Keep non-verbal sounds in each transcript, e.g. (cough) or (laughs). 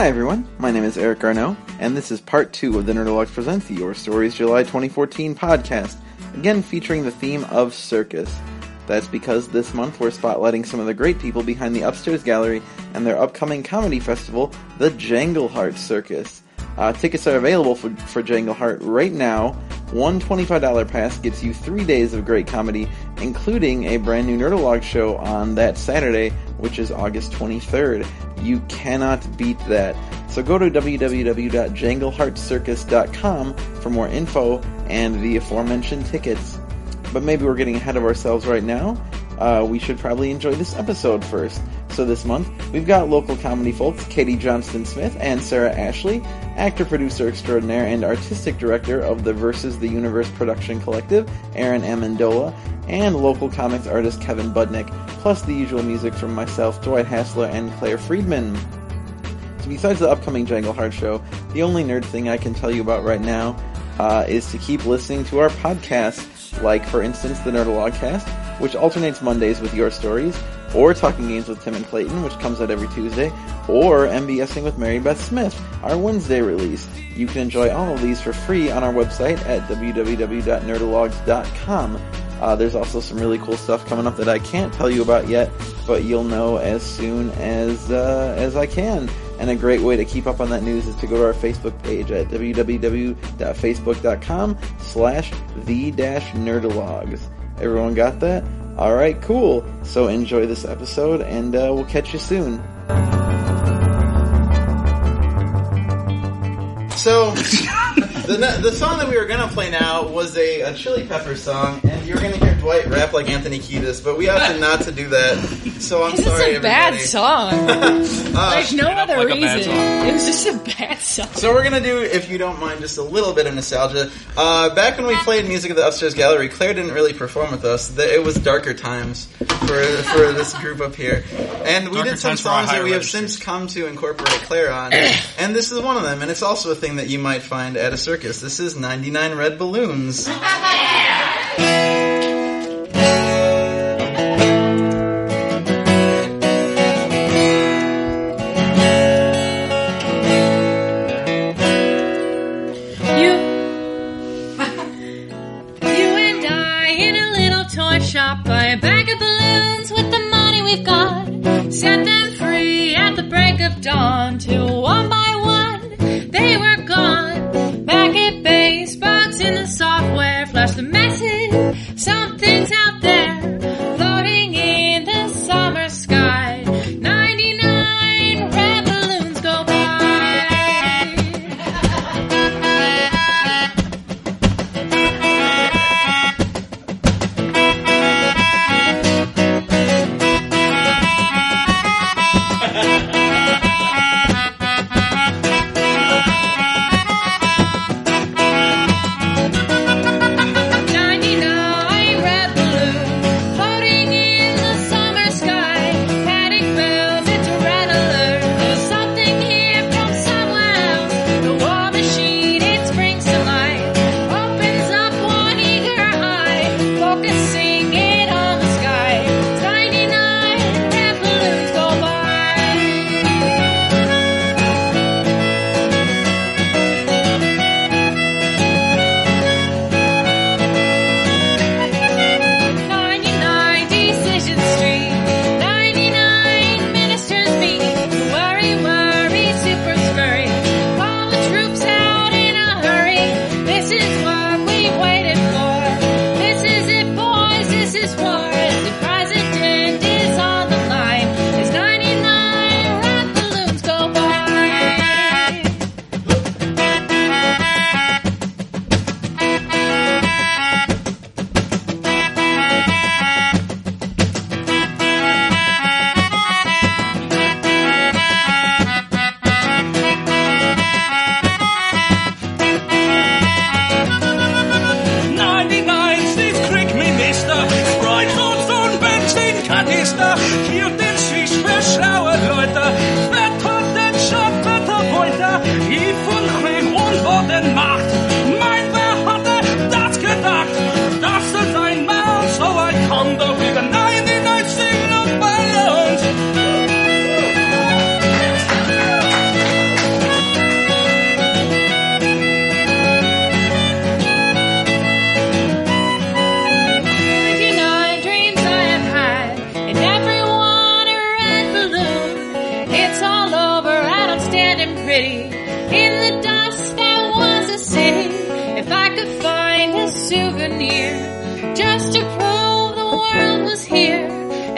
Hi everyone, my name is Eric Arnault, and this is part two of the Nerdologues Presents Your Stories July 2014 podcast, again featuring the theme of circus. That's because this month we're spotlighting some of the great people behind the Upstairs Gallery and their upcoming comedy festival, the Jangleheart Circus. Uh, tickets are available for, for Jangleheart right now. One $25 pass gets you three days of great comedy, including a brand new Nerdologue show on that Saturday, which is August 23rd. You cannot beat that. So go to www.jangleheartcircus.com for more info and the aforementioned tickets. But maybe we're getting ahead of ourselves right now. Uh, we should probably enjoy this episode first. So this month, we've got local comedy folks Katie Johnston Smith and Sarah Ashley, actor, producer extraordinaire, and artistic director of the Versus the Universe production collective, Aaron Amendola, and local comics artist Kevin Budnik, plus the usual music from myself, Dwight Hassler, and Claire Friedman. So besides the upcoming Jangleheart show, the only nerd thing I can tell you about right now uh, is to keep listening to our podcasts, like, for instance, the Nerdologue Cast, which alternates Mondays with your stories, or Talking Games with Tim and Clayton, which comes out every Tuesday, or MBSing with Mary Beth Smith, our Wednesday release. You can enjoy all of these for free on our website at www.nerdologues.com. Uh, there's also some really cool stuff coming up that I can't tell you about yet, but you'll know as soon as uh, as I can. And a great way to keep up on that news is to go to our Facebook page at www.facebook.com slash the-nerdologues. Everyone got that? Alright, cool. So enjoy this episode, and uh, we'll catch you soon. So, (laughs) the, the song that we were gonna play now was a, a Chili Pepper song, and you're gonna hear Dwight rap like Anthony Kiedis, but we opted not to do that. So I'm sorry. It's sorry, a bad song. Uh, (laughs) like no other like reason. song. It was just a bad song. So we're gonna do, if you don't mind, just a little bit of nostalgia. Uh, back when we played music at the Upstairs Gallery, Claire didn't really perform with us. The- It was darker times for for this group up here, and we Darker did some times for our songs that higher we have registers. since come to incorporate Claire on, (coughs) and this is one of them. And it's also a thing that you might find at a circus. This is 99 Red Balloons. (laughs)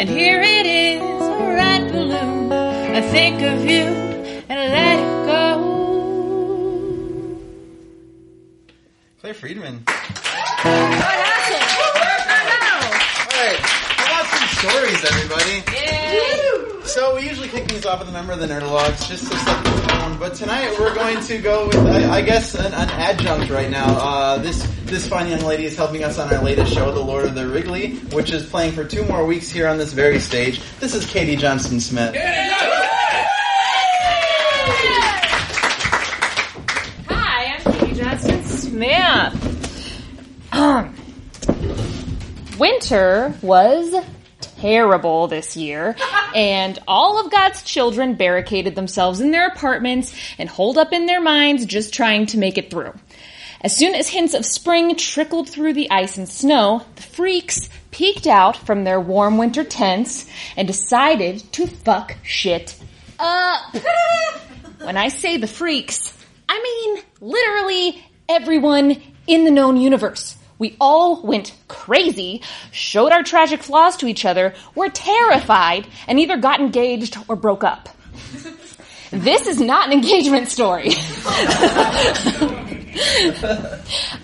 And here it is, a red balloon. I think of you and let it go. Claire Friedman. What happened? All right, how about some stories, everybody? So we usually kick things off with a member of the Nerdologues, just to set tone. But tonight we're going to go with, I, I guess, an, an adjunct right now. Uh, this this fine young lady is helping us on our latest show, The Lord of the Wrigley, which is playing for two more weeks here on this very stage. This is Katie Johnston Smith. Hi, I'm Katie Johnston Smith. (clears throat) Winter was terrible this year, (laughs) and all of God's children barricaded themselves in their apartments and holed up in their minds just trying to make it through. As soon as hints of spring trickled through the ice and snow, the freaks peeked out from their warm winter tents and decided to fuck shit up. (laughs) when I say the freaks, I mean literally everyone in the known universe. We all went crazy, showed our tragic flaws to each other, were terrified, and either got engaged or broke up. This is not an engagement story. (laughs)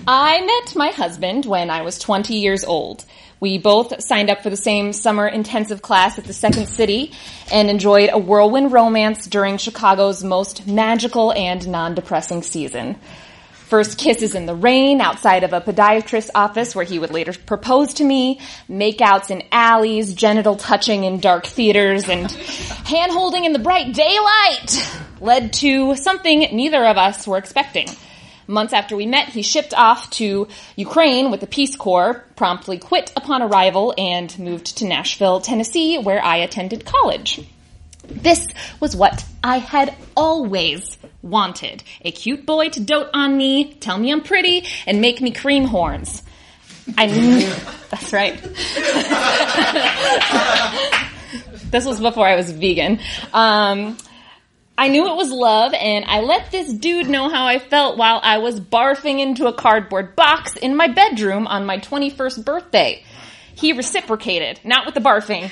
I met my husband when I was 20 years old. We both signed up for the same summer intensive class at the Second City and enjoyed a whirlwind romance during Chicago's most magical and non-depressing season. First kisses in the rain outside of a podiatrist's office where he would later propose to me, makeouts in alleys, genital touching in dark theaters, and (laughs) hand holding in the bright daylight led to something neither of us were expecting. Months after we met, he shipped off to Ukraine with the Peace Corps, promptly quit upon arrival, and moved to Nashville, Tennessee, where I attended college. This was what I had always wanted. A cute boy to dote on me, tell me I'm pretty, and make me cream horns. I knew, (laughs) that's right. (laughs) this was before I was vegan. Um, I knew it was love, and I let this dude know how I felt while I was barfing into a cardboard box in my bedroom on my 21st birthday. He reciprocated, not with the barfing,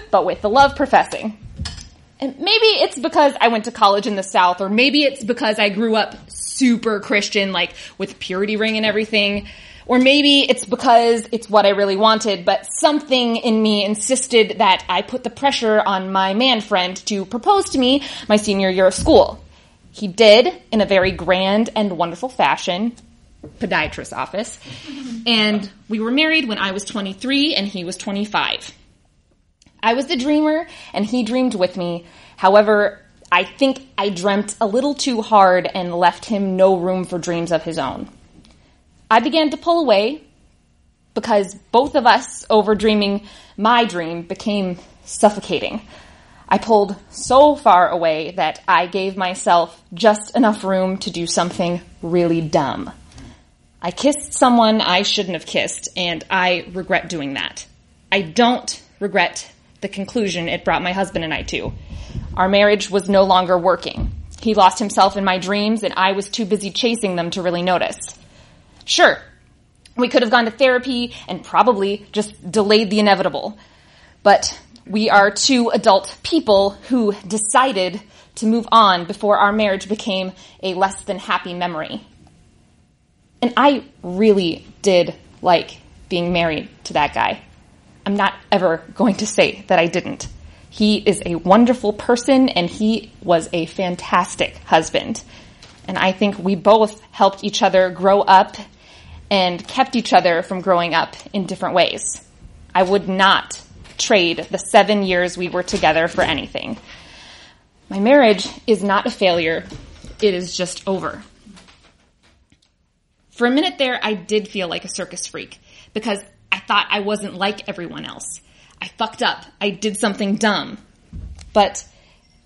(laughs) but with the love professing. And maybe it's because I went to college in the South, or maybe it's because I grew up super Christian, like with purity ring and everything. Or maybe it's because it's what I really wanted, but something in me insisted that I put the pressure on my man friend to propose to me my senior year of school. He did in a very grand and wonderful fashion, podiatrist office, and we were married when I was 23 and he was 25. I was the dreamer and he dreamed with me. However, I think I dreamt a little too hard and left him no room for dreams of his own. I began to pull away because both of us over dreaming my dream became suffocating. I pulled so far away that I gave myself just enough room to do something really dumb. I kissed someone I shouldn't have kissed, and I regret doing that. I don't regret the conclusion it brought my husband and I to. Our marriage was no longer working. He lost himself in my dreams, and I was too busy chasing them to really notice. Sure, we could have gone to therapy and probably just delayed the inevitable. But we are two adult people who decided to move on before our marriage became a less than happy memory. And I really did like being married to that guy. I'm not ever going to say that I didn't. He is a wonderful person and he was a fantastic husband. And I think we both helped each other grow up and kept each other from growing up in different ways. I would not trade the seven years we were together for anything. My marriage is not a failure. It is just over. For a minute there, I did feel like a circus freak because thought I wasn't like everyone else. I fucked up. I did something dumb. But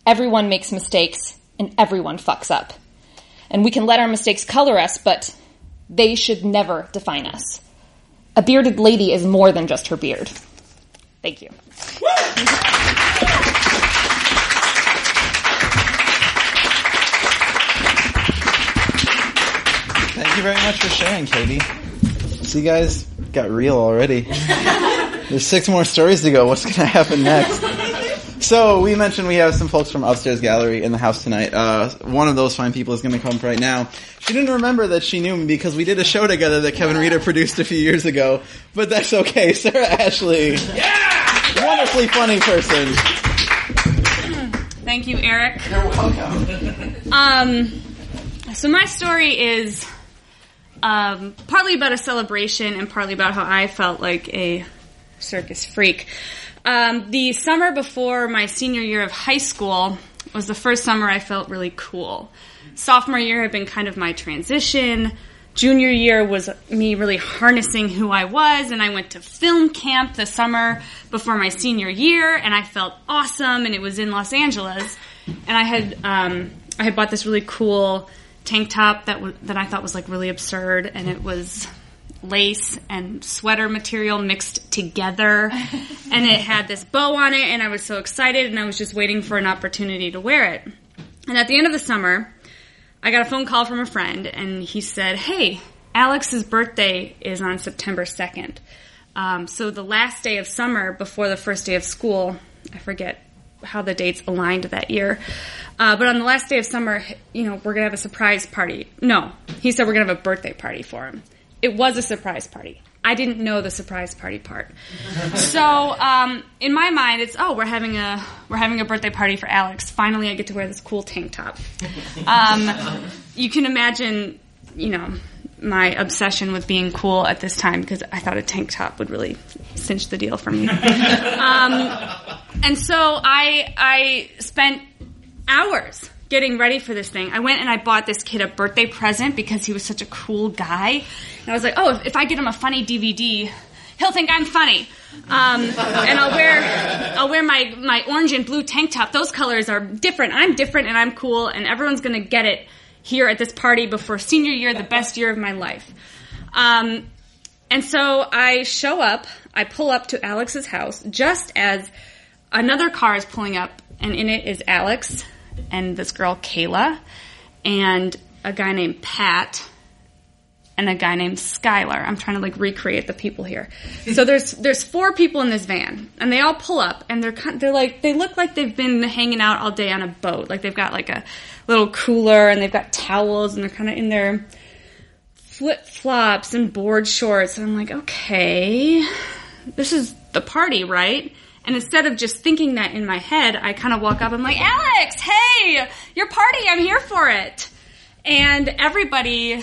everyone makes mistakes and everyone fucks up. And we can let our mistakes color us, but they should never define us. A bearded lady is more than just her beard. Thank you. Thank you very much for sharing, Katie. See you guys got real already. (laughs) There's six more stories to go. What's going to happen next? So we mentioned we have some folks from Upstairs Gallery in the house tonight. Uh, one of those fine people is going to come right now. She didn't remember that she knew me because we did a show together that Kevin Reeder produced a few years ago, but that's okay. (laughs) Sarah Ashley, yeah, wonderfully funny person. Thank you, Eric. You're welcome. Um, so my story is um, partly about a celebration and partly about how I felt like a circus freak. Um, the summer before my senior year of high school was the first summer I felt really cool. Sophomore year had been kind of my transition. Junior year was me really harnessing who I was, and I went to film camp the summer before my senior year, and I felt awesome, and it was in Los Angeles. And I had um, I had bought this really cool tank top that w- that I thought was like really absurd, and it was lace and sweater material mixed together (laughs) and it had this bow on it and I was so excited and I was just waiting for an opportunity to wear it. And at the end of the summer, I got a phone call from a friend and he said, "Hey, Alex's birthday is on September 2nd. Um, so the last day of summer before the first day of school, I forget how the dates aligned that year. Uh, but on the last day of summer, you know, we're gonna have a surprise party. No, he said we're gonna have a birthday party for him. It was a surprise party. I didn't know the surprise party part. (laughs) So um, in my mind, it's oh, we're having a we're having a birthday party for Alex. Finally, I get to wear this cool tank top. (laughs) Um, you can imagine, you know, my obsession with being cool at this time because I thought a tank top would really cinch the deal for me. (laughs) um, and so I I spent hours getting ready for this thing. I went and I bought this kid a birthday present because he was such a cool guy. And I was like, oh, if, if I get him a funny DVD, he'll think I'm funny. Um, and I'll wear I'll wear my my orange and blue tank top. Those colors are different. I'm different and I'm cool, and everyone's gonna get it here at this party before senior year, the best year of my life. Um, and so I show up. I pull up to Alex's house just as another car is pulling up, and in it is Alex and this girl Kayla and a guy named Pat and a guy named Skylar. I'm trying to like recreate the people here. So (laughs) there's there's four people in this van, and they all pull up, and they're kind, they're like they look like they've been hanging out all day on a boat. Like they've got like a little cooler, and they've got towels, and they're kind of in their flip flops and board shorts. And I'm like, okay, this is the party, right? And instead of just thinking that in my head, I kind of walk up. I'm like, Alex, hey, your party, I'm here for it. And everybody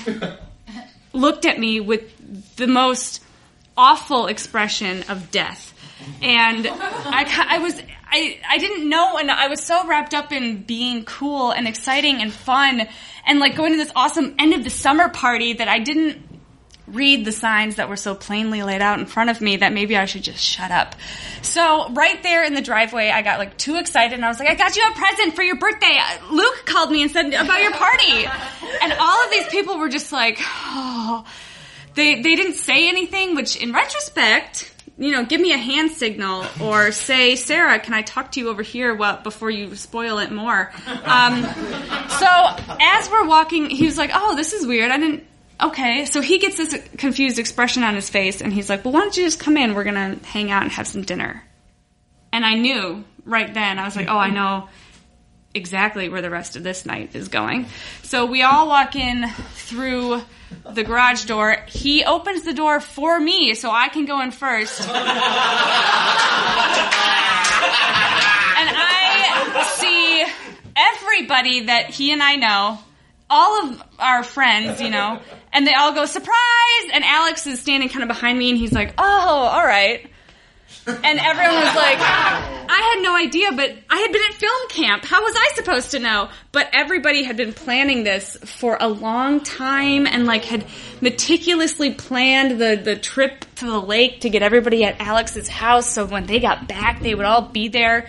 (laughs) looked at me with the most awful expression of death. And I, I was, I, I didn't know, and I was so wrapped up in being cool and exciting and fun and like going to this awesome end of the summer party that I didn't read the signs that were so plainly laid out in front of me that maybe I should just shut up. So right there in the driveway, I got like too excited and I was like, I got you a present for your birthday. Luke called me and said about your party. And all of these people were just like, oh, they, they didn't say anything, which in retrospect, you know, give me a hand signal or say, Sarah, can I talk to you over here well, before you spoil it more? Um, so as we're walking, he was like, oh, this is weird. I didn't, okay. So he gets this confused expression on his face and he's like, well, why don't you just come in? We're going to hang out and have some dinner. And I knew right then, I was like, oh, I know exactly where the rest of this night is going. So we all walk in through the garage door. He opens the door for me so I can go in first. and I see everybody that he and I know, all of our friends, you know, and they all go, surprise! And Alex is standing kind of behind me and he's like, oh, all right. And everyone was like, I had no idea, but I had been at film camp. How was I supposed to know? But everybody had been planning this for a long time and like had meticulously planned the, the trip to the lake to get everybody at Alex's house so when they got back, they would all be there.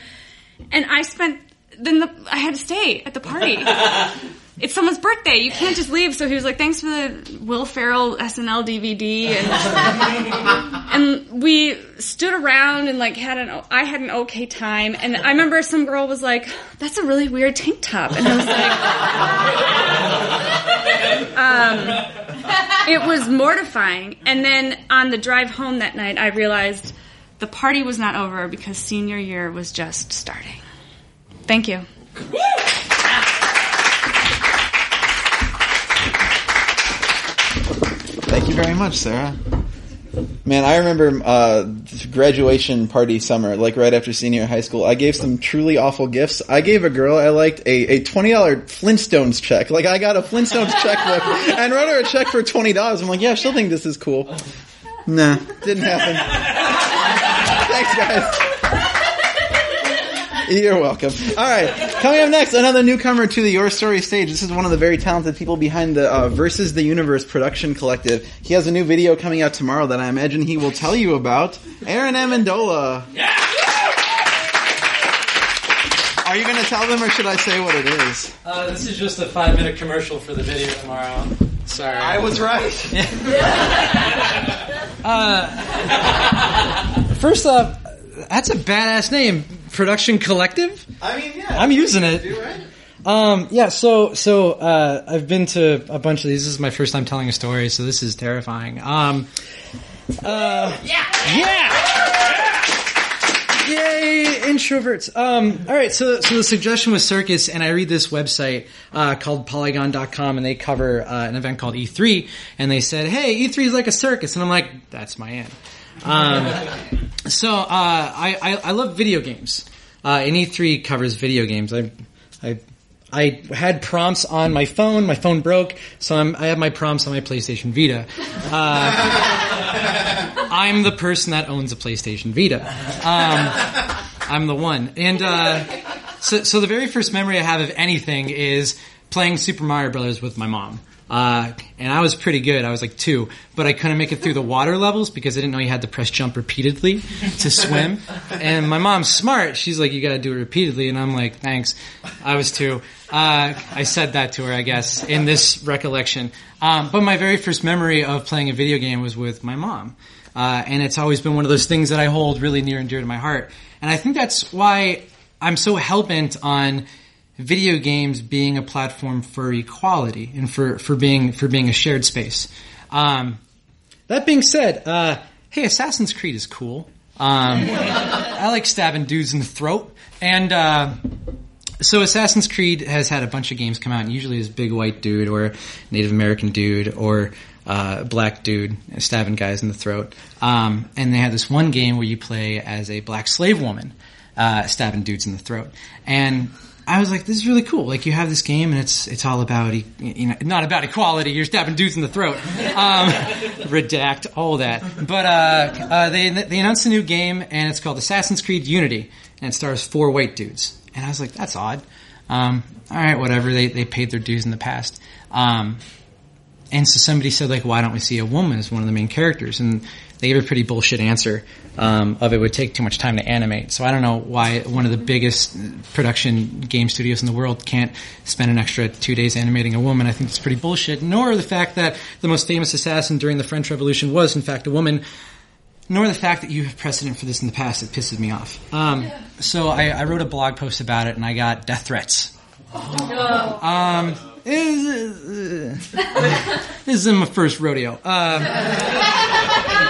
And I spent, then the, I had to stay at the party. (laughs) it's someone's birthday. You can't just leave. So he was like, thanks for the Will Ferrell SNL DVD. And, (laughs) and we stood around and like had an, I had an okay time. And I remember some girl was like, that's a really weird tank top. And I was like, (laughs) um, it was mortifying. And then on the drive home that night, I realized the party was not over because senior year was just starting. Thank you. Thank you very much, Sarah. Man, I remember uh, graduation party summer, like right after senior high school. I gave some truly awful gifts. I gave a girl I liked a, a twenty dollar Flintstones check. Like I got a Flintstones checkbook (laughs) and wrote her a check for twenty dollars. I'm like, yeah, she'll think this is cool. Nah, didn't happen. (laughs) Thanks, guys. (laughs) You're welcome. All right, coming up next, another newcomer to the Your Story stage. This is one of the very talented people behind the uh, Versus the Universe production collective. He has a new video coming out tomorrow that I imagine he will tell you about. Aaron Amendola. Yeah. Are you going to tell them, or should I say what it is? Uh, this is just a five minute commercial for the video tomorrow. Sorry. I was right. (laughs) (laughs) First off, that's a badass name. Production Collective? I mean, yeah. I'm using it. You right? Um, yeah, so so uh, I've been to a bunch of these. This is my first time telling a story, so this is terrifying. Um, uh, yeah, yeah, yay, introverts. Um, all right, so so the suggestion was circus, and I read this website uh, called Polygon.com, and they cover uh, an event called E3, and they said, "Hey, E3 is like a circus," and I'm like, "That's my end." Um, so uh, I, I I love video games. Uh, and E3 covers video games. I I I had prompts on my phone. My phone broke, so I'm, I have my prompts on my PlayStation Vita. Uh, I'm the person that owns a PlayStation Vita. Um, I'm the one. And uh, so, so the very first memory I have of anything is playing Super Mario Brothers with my mom. Uh, and I was pretty good. I was like two, but I couldn't make it through the water levels because I didn't know you had to press jump repeatedly to swim. And my mom's smart. She's like, you gotta do it repeatedly. And I'm like, thanks. I was two. Uh, I said that to her, I guess, in this recollection. Um, but my very first memory of playing a video game was with my mom. Uh, and it's always been one of those things that I hold really near and dear to my heart. And I think that's why I'm so hell bent on video games being a platform for equality and for, for being for being a shared space. Um, that being said, uh, hey, Assassin's Creed is cool. Um, (laughs) I like stabbing dudes in the throat, and uh, so Assassin's Creed has had a bunch of games come out, and usually this big white dude or Native American dude or uh, black dude stabbing guys in the throat. Um, and they had this one game where you play as a black slave woman uh, stabbing dudes in the throat, and I was like, this is really cool. Like you have this game and it's it's all about e- you know not about equality. You're stabbing dudes in the throat. Um, (laughs) redact all that. But uh, uh, they they announced a new game and it's called Assassin's Creed Unity and it stars four white dudes. And I was like, that's odd. Um, all right, whatever. They they paid their dues in the past. Um, and so somebody said like, why don't we see a woman as one of the main characters? And they gave a pretty bullshit answer um, of it would take too much time to animate. So I don't know why one of the biggest production game studios in the world can't spend an extra two days animating a woman. I think it's pretty bullshit. Nor the fact that the most famous assassin during the French Revolution was in fact a woman. Nor the fact that you have precedent for this in the past. It pisses me off. Um, so I, I wrote a blog post about it, and I got death threats. Um, (laughs) this is my first rodeo. Um,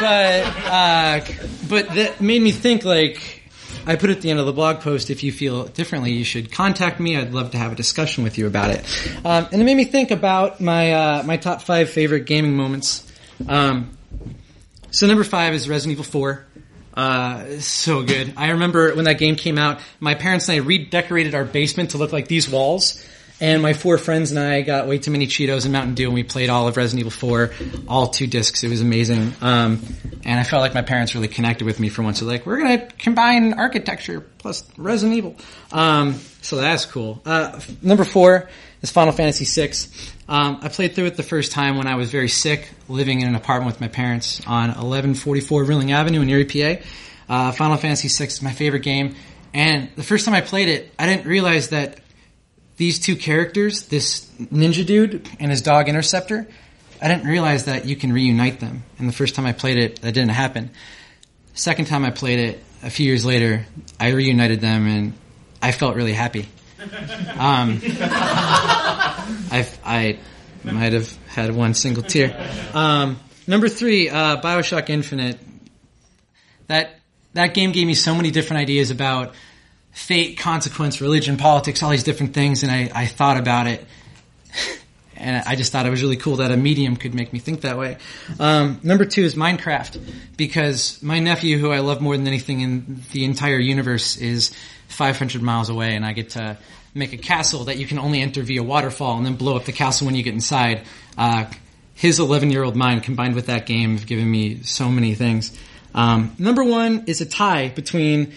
but uh, but that made me think like I put at the end of the blog post if you feel differently you should contact me I'd love to have a discussion with you about it um, and it made me think about my uh, my top five favorite gaming moments um, so number five is Resident Evil 4 uh, so good. I remember when that game came out, my parents and I redecorated our basement to look like these walls. And my four friends and I got way too many Cheetos and Mountain Dew, and we played all of Resident Evil 4, all two discs. It was amazing. Um, and I felt like my parents really connected with me for once. They're like, we're going to combine architecture plus Resident Evil. Um, so that's cool. Uh, f- number four is Final Fantasy VI. Um, I played through it the first time when I was very sick, living in an apartment with my parents on 1144 Rilling Avenue in Erie, PA. Uh, Final Fantasy VI is my favorite game. And the first time I played it, I didn't realize that these two characters, this ninja dude and his dog Interceptor, I didn't realize that you can reunite them. And the first time I played it, that didn't happen. Second time I played it, a few years later, I reunited them and I felt really happy. (laughs) Um, I, I, might have had one single tear. Um, number three, uh, Bioshock Infinite. That that game gave me so many different ideas about fate, consequence, religion, politics, all these different things, and I, I thought about it. (laughs) And I just thought it was really cool that a medium could make me think that way. Um, number two is Minecraft, because my nephew, who I love more than anything in the entire universe, is 500 miles away, and I get to make a castle that you can only enter via waterfall and then blow up the castle when you get inside. Uh, his 11 year old mind combined with that game have given me so many things. Um, number one is a tie between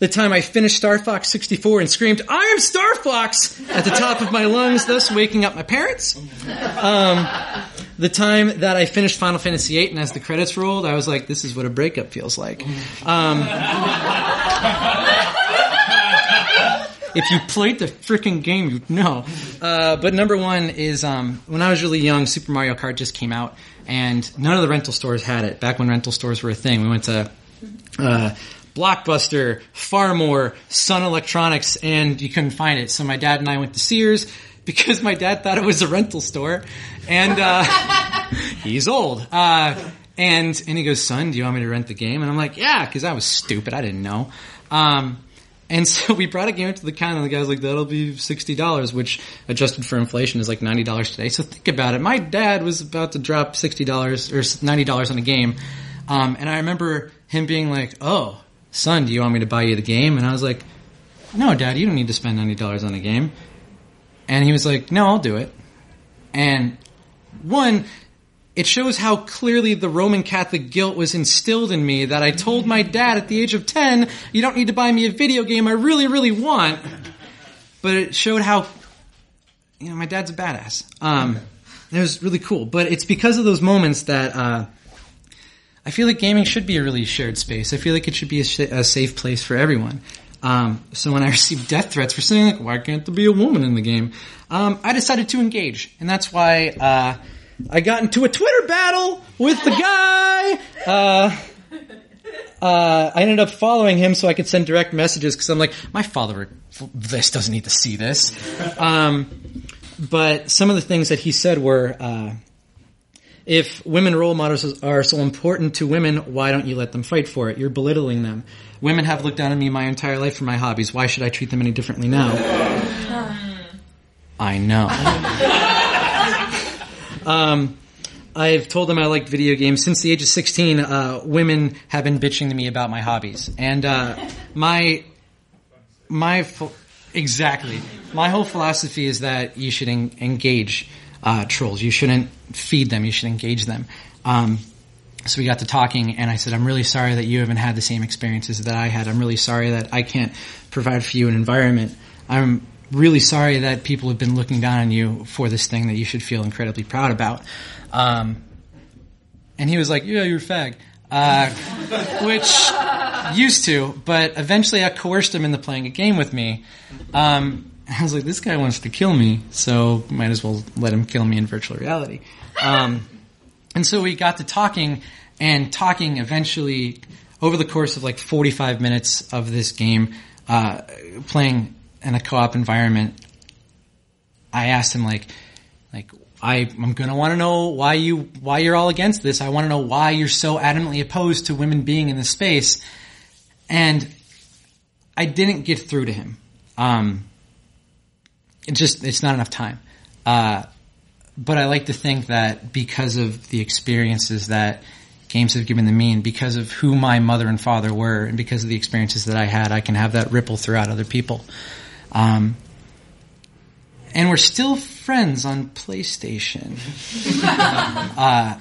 the time I finished Star Fox 64 and screamed, I am Star Fox at the top of my lungs, thus waking up my parents. Um, the time that I finished Final Fantasy VIII and as the credits rolled, I was like, this is what a breakup feels like. Um, if you played the freaking game, you'd know. Uh, but number one is um, when I was really young, Super Mario Kart just came out, and none of the rental stores had it. Back when rental stores were a thing, we went to uh, Blockbuster, Farmore, Sun Electronics, and you couldn't find it. So my dad and I went to Sears (laughs) because my dad thought it was a rental store, and uh, (laughs) he's old. Uh, and and he goes, son, do you want me to rent the game? And I'm like, yeah, because I was stupid, I didn't know. Um, and (laughs) so we brought a game to the counter, and the guy's like, that'll be $60, which adjusted for inflation is like $90 today. So think about it. My dad was about to drop $60 or $90 on a game. Um, and I remember him being like, oh, son, do you want me to buy you the game? And I was like, no, dad, you don't need to spend $90 on a game. And he was like, no, I'll do it. And one, it shows how clearly the Roman Catholic guilt was instilled in me that I told my dad at the age of 10, you don't need to buy me a video game I really, really want. But it showed how, you know, my dad's a badass. Um, it was really cool. But it's because of those moments that, uh, I feel like gaming should be a really shared space. I feel like it should be a, sh- a safe place for everyone. Um, so when I (laughs) received death threats for saying like, why can't there be a woman in the game? Um, I decided to engage. And that's why, uh, I got into a Twitter battle with the guy. Uh, uh, I ended up following him so I could send direct messages because I'm like, my father, this doesn't need to see this. Um, but some of the things that he said were, uh, if women role models are so important to women, why don't you let them fight for it? You're belittling them. Women have looked down on me my entire life for my hobbies. Why should I treat them any differently now? I know. (laughs) Um, I've told them I like video games since the age of 16. Uh, women have been bitching to me about my hobbies, and uh, my my ph- exactly my whole philosophy is that you should en- engage uh, trolls. You shouldn't feed them. You should engage them. Um, so we got to talking, and I said, "I'm really sorry that you haven't had the same experiences that I had. I'm really sorry that I can't provide for you an environment. I'm really sorry that people have been looking down on you for this thing that you should feel incredibly proud about. Um, and he was like, yeah, you're a fag. Uh, (laughs) which used to, but eventually I coerced him into playing a game with me. Um, I was like, this guy wants to kill me, so might as well let him kill me in virtual reality. Um, and so we got to talking, and talking eventually, over the course of like 45 minutes of this game, uh, playing in a co-op environment, I asked him like, like I, I'm gonna want to know why you why you're all against this. I want to know why you're so adamantly opposed to women being in this space, and I didn't get through to him. Um, it just it's not enough time. Uh, but I like to think that because of the experiences that games have given me and because of who my mother and father were and because of the experiences that I had, I can have that ripple throughout other people. Um, and we're still friends on PlayStation. (laughs) uh,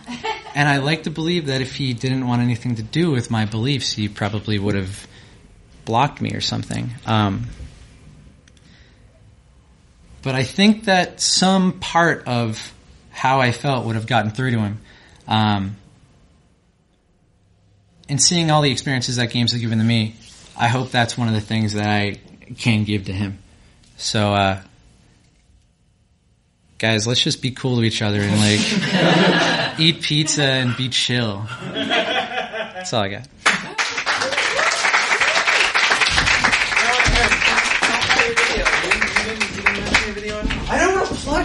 and I like to believe that if he didn't want anything to do with my beliefs, he probably would have blocked me or something. Um, but I think that some part of how I felt would have gotten through to him. Um, and seeing all the experiences that games have given to me, I hope that's one of the things that I can give to him. So, uh, guys, let's just be cool to each other and like (laughs) eat pizza and be chill. That's all I got.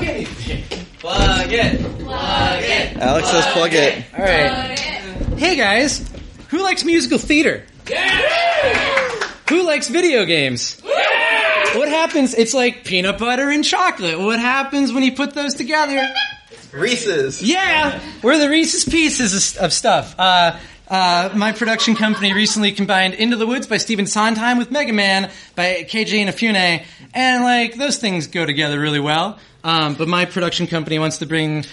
I don't want to plug anything. Plug it. Alex says plug it. All right. Hey guys, who likes musical theater? Who likes video games? What happens? It's like peanut butter and chocolate. What happens when you put those together? Reese's. Yeah, we're the Reese's Pieces of, of stuff. Uh, uh, my production company recently combined Into the Woods by Stephen Sondheim with Mega Man by Keiji Inafune, and like those things go together really well. Um, but my production company wants to bring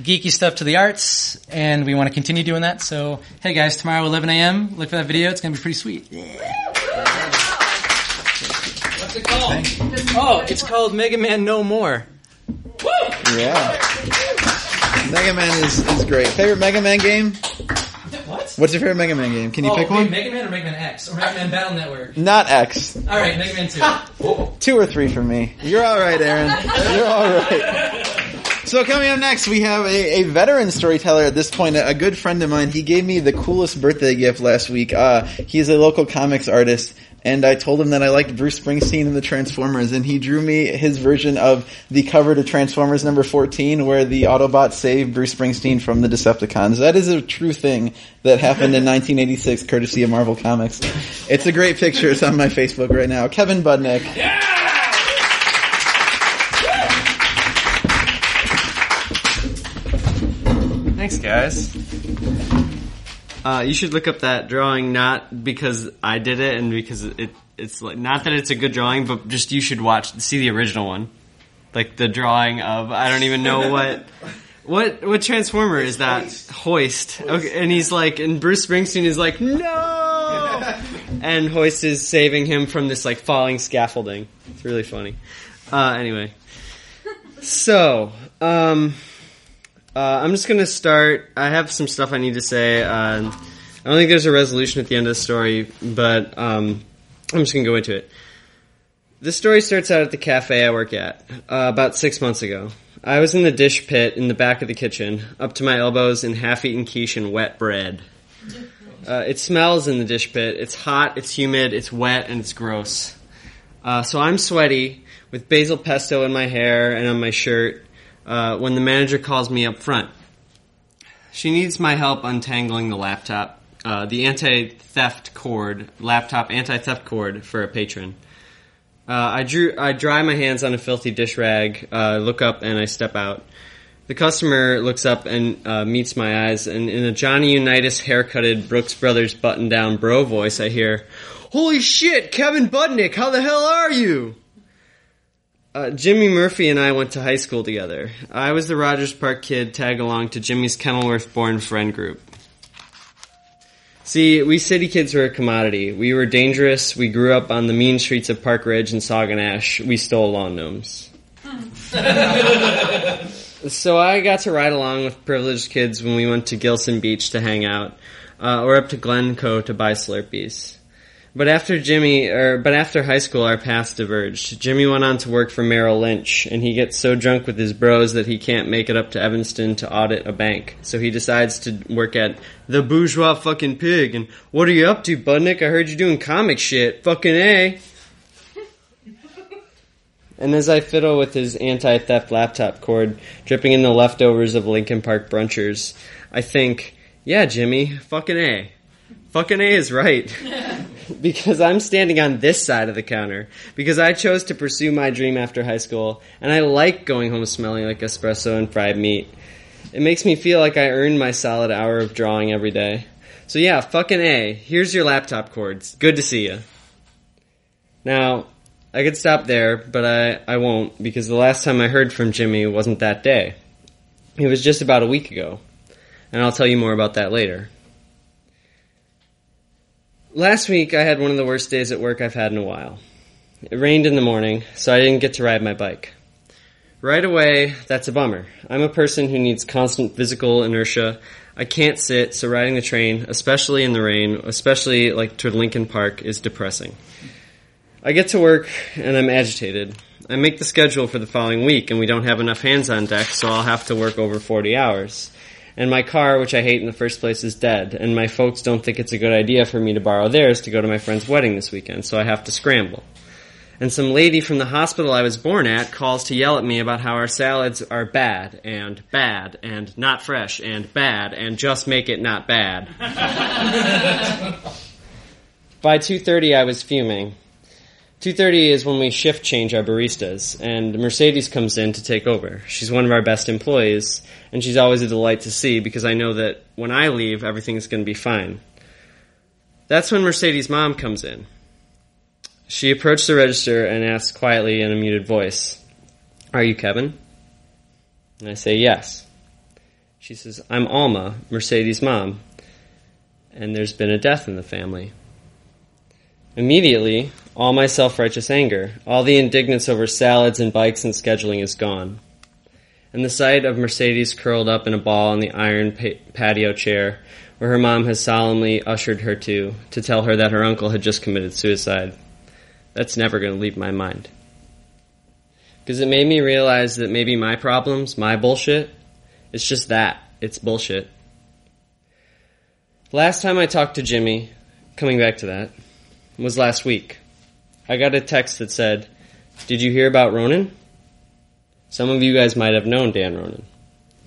geeky stuff to the arts, and we want to continue doing that. So, hey guys, tomorrow 11 a.m. Look for that video. It's gonna be pretty sweet. What's it called? Oh, it's called Mega Man No More. Yeah. Mega Man is, is great. Favorite Mega Man game? What? What's your favorite Mega Man game? Can you oh, pick one? Mega Man or Mega Man X or Mega Man Battle Network? Not X. All right, Mega Man Two. (laughs) Two or three for me. You're all right, Aaron. You're all right. So coming up next, we have a, a veteran storyteller at this point, a, a good friend of mine. He gave me the coolest birthday gift last week. Uh, he's a local comics artist. And I told him that I liked Bruce Springsteen and the Transformers, and he drew me his version of the cover to Transformers number 14, where the Autobots save Bruce Springsteen from the Decepticons. That is a true thing that happened in 1986, courtesy of Marvel Comics. It's a great picture. It's on my Facebook right now. Kevin Budnik. Yeah! Thanks, guys. Uh, you should look up that drawing not because I did it and because it it's like not that it's a good drawing, but just you should watch see the original one, like the drawing of I don't even know (laughs) what. What what transformer is that? Hoist. Okay, and he's like, and Bruce Springsteen is like, no, (laughs) and Hoist is saving him from this like falling scaffolding. It's really funny. Uh, anyway, so um, uh, I'm just gonna start. I have some stuff I need to say. Uh, I don't think there's a resolution at the end of the story, but um, I'm just gonna go into it. This story starts out at the cafe I work at uh, about six months ago. I was in the dish pit in the back of the kitchen, up to my elbows in half-eaten quiche and wet bread. Uh, it smells in the dish pit. It's hot, it's humid, it's wet, and it's gross. Uh, so I'm sweaty with basil pesto in my hair and on my shirt uh, when the manager calls me up front. She needs my help untangling the laptop, uh, the anti-theft cord, laptop anti-theft cord for a patron. Uh, I drew, I dry my hands on a filthy dish rag, uh, look up, and I step out. The customer looks up and uh, meets my eyes, and in a Johnny Unitas haircutted Brooks Brothers button-down bro voice, I hear, "Holy shit, Kevin Budnik, how the hell are you?" Uh, Jimmy Murphy and I went to high school together. I was the Rogers Park kid tag along to Jimmy's Kenilworth born friend group. See, we city kids were a commodity. We were dangerous. We grew up on the mean streets of Park Ridge and Sauganash. We stole lawn gnomes. (laughs) so I got to ride along with privileged kids when we went to Gillson Beach to hang out, uh, or up to Glencoe to buy Slurpees. But after Jimmy, or but after high school, our paths diverged. Jimmy went on to work for Merrill Lynch, and he gets so drunk with his bros that he can't make it up to Evanston to audit a bank. So he decides to work at the bourgeois fucking pig. And what are you up to, Budnik? I heard you doing comic shit. Fucking a. (laughs) And as I fiddle with his anti-theft laptop cord, dripping in the leftovers of Lincoln Park brunchers, I think, yeah, Jimmy, fucking a. Fucking A is right. (laughs) (laughs) because I'm standing on this side of the counter. Because I chose to pursue my dream after high school, and I like going home smelling like espresso and fried meat. It makes me feel like I earned my solid hour of drawing every day. So yeah, fucking A. Here's your laptop cords. Good to see you. Now, I could stop there, but I, I won't, because the last time I heard from Jimmy wasn't that day. It was just about a week ago. And I'll tell you more about that later. Last week, I had one of the worst days at work I've had in a while. It rained in the morning, so I didn't get to ride my bike. Right away, that's a bummer. I'm a person who needs constant physical inertia. I can't sit, so riding the train, especially in the rain, especially like to Lincoln Park, is depressing. I get to work and I'm agitated. I make the schedule for the following week and we don't have enough hands on deck, so I'll have to work over 40 hours and my car, which I hate in the first place, is dead, and my folks don't think it's a good idea for me to borrow theirs to go to my friend's wedding this weekend, so I have to scramble. and some lady from the hospital I was born at calls to yell at me about how our salads are bad and bad and not fresh and bad and just make it not bad. (laughs) By 2:30 I was fuming. 2:30 is when we shift change our baristas and Mercedes comes in to take over. She's one of our best employees and she's always a delight to see because I know that when I leave everything's going to be fine. That's when Mercedes' mom comes in. She approached the register and asked quietly in a muted voice, Are you Kevin? And I say, Yes. She says, I'm Alma, Mercedes' mom, and there's been a death in the family. Immediately, all my self righteous anger, all the indignance over salads and bikes and scheduling is gone. And the sight of Mercedes curled up in a ball on the iron pa- patio chair where her mom has solemnly ushered her to, to tell her that her uncle had just committed suicide that's never going to leave my mind. Because it made me realize that maybe my problems, my bullshit, it's just that. It's bullshit. Last time I talked to Jimmy, coming back to that, was last week. I got a text that said, Did you hear about Ronan? Some of you guys might have known Dan Ronan.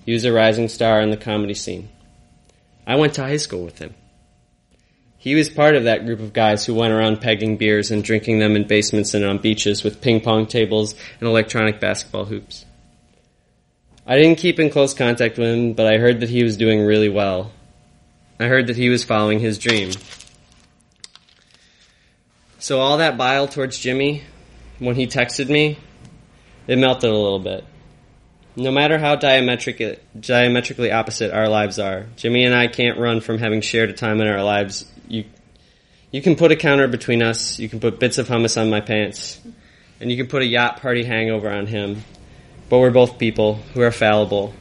He was a rising star in the comedy scene. I went to high school with him. He was part of that group of guys who went around pegging beers and drinking them in basements and on beaches with ping pong tables and electronic basketball hoops. I didn't keep in close contact with him, but I heard that he was doing really well. I heard that he was following his dream. So all that bile towards Jimmy, when he texted me, it melted a little bit. No matter how diametric, diametrically opposite our lives are, Jimmy and I can't run from having shared a time in our lives you you can put a counter between us. You can put bits of hummus on my pants, and you can put a yacht party hangover on him. But we're both people who are fallible,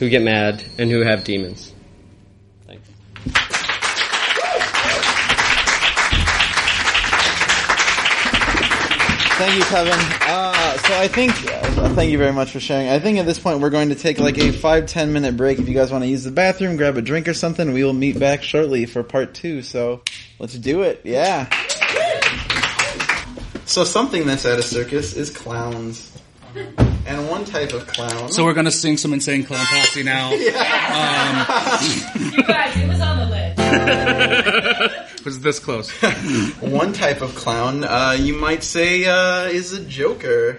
who get mad, and who have demons. Thank you, Kevin. Uh, so I think, uh, thank you very much for sharing. I think at this point we're going to take like a five ten minute break. If you guys want to use the bathroom, grab a drink or something, we will meet back shortly for part two. So let's do it. Yeah. So something that's at a circus is clowns. And one type of clown. So we're gonna sing some insane clown posse now. (laughs) You guys, it was on the list. (laughs) It was this close. (laughs) one type of clown, uh, you might say, uh, is a joker.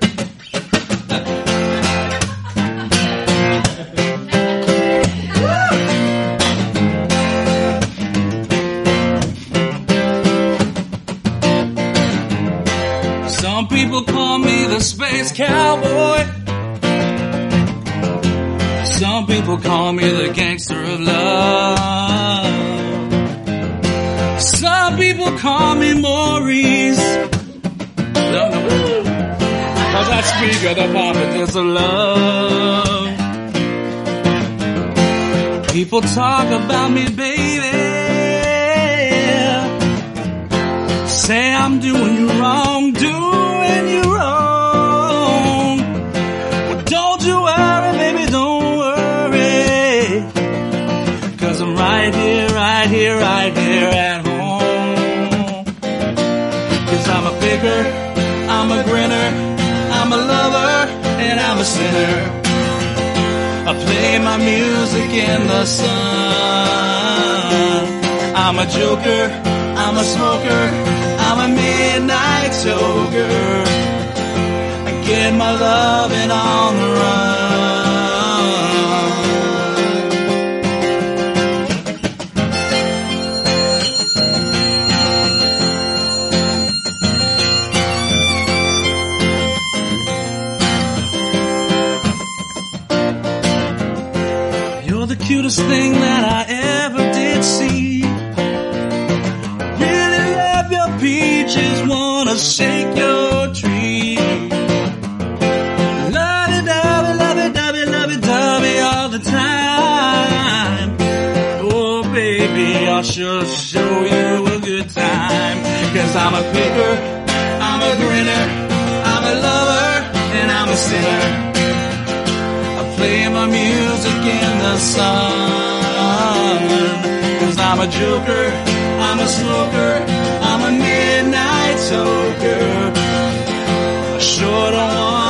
Some people call me the space cowboy. Some people call me the gangster of love. Call me Maurice. No, no. Oh, Cause I speak of the prophets of love. People talk about me, baby. Say I'm doing you wrong, sinner. I play my music in the sun. I'm a joker, I'm a smoker, I'm a midnight toker. I get my loving on the run. Cutest thing that I ever did see. Really love your peaches, wanna shake your tree. Lovey dovey, lovey dovey, lovey dovey all the time. Oh baby, I'll sure show you a good time. Cause I'm a picker, I'm a grinner, I'm a lover, and I'm a sinner. Music in the sun. Cause I'm a joker, I'm a smoker, I'm a midnight toker. I sure don't wanna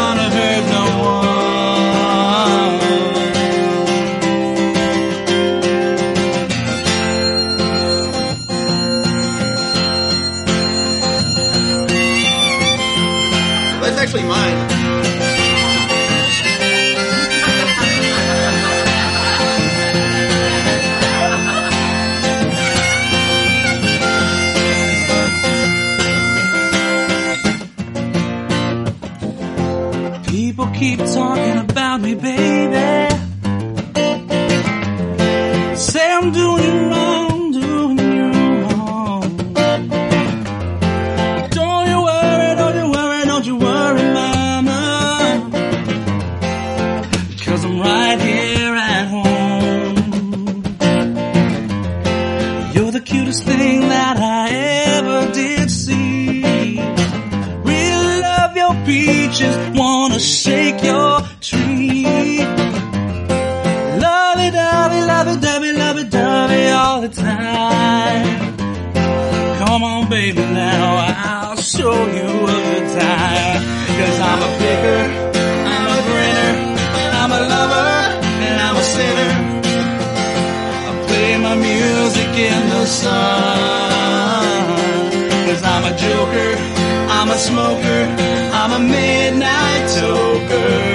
Show you a good time. Cause I'm a picker, I'm a grinner, I'm a lover, and I'm a sinner. I play my music in the sun. Cause I'm a joker, I'm a smoker, I'm a midnight toker.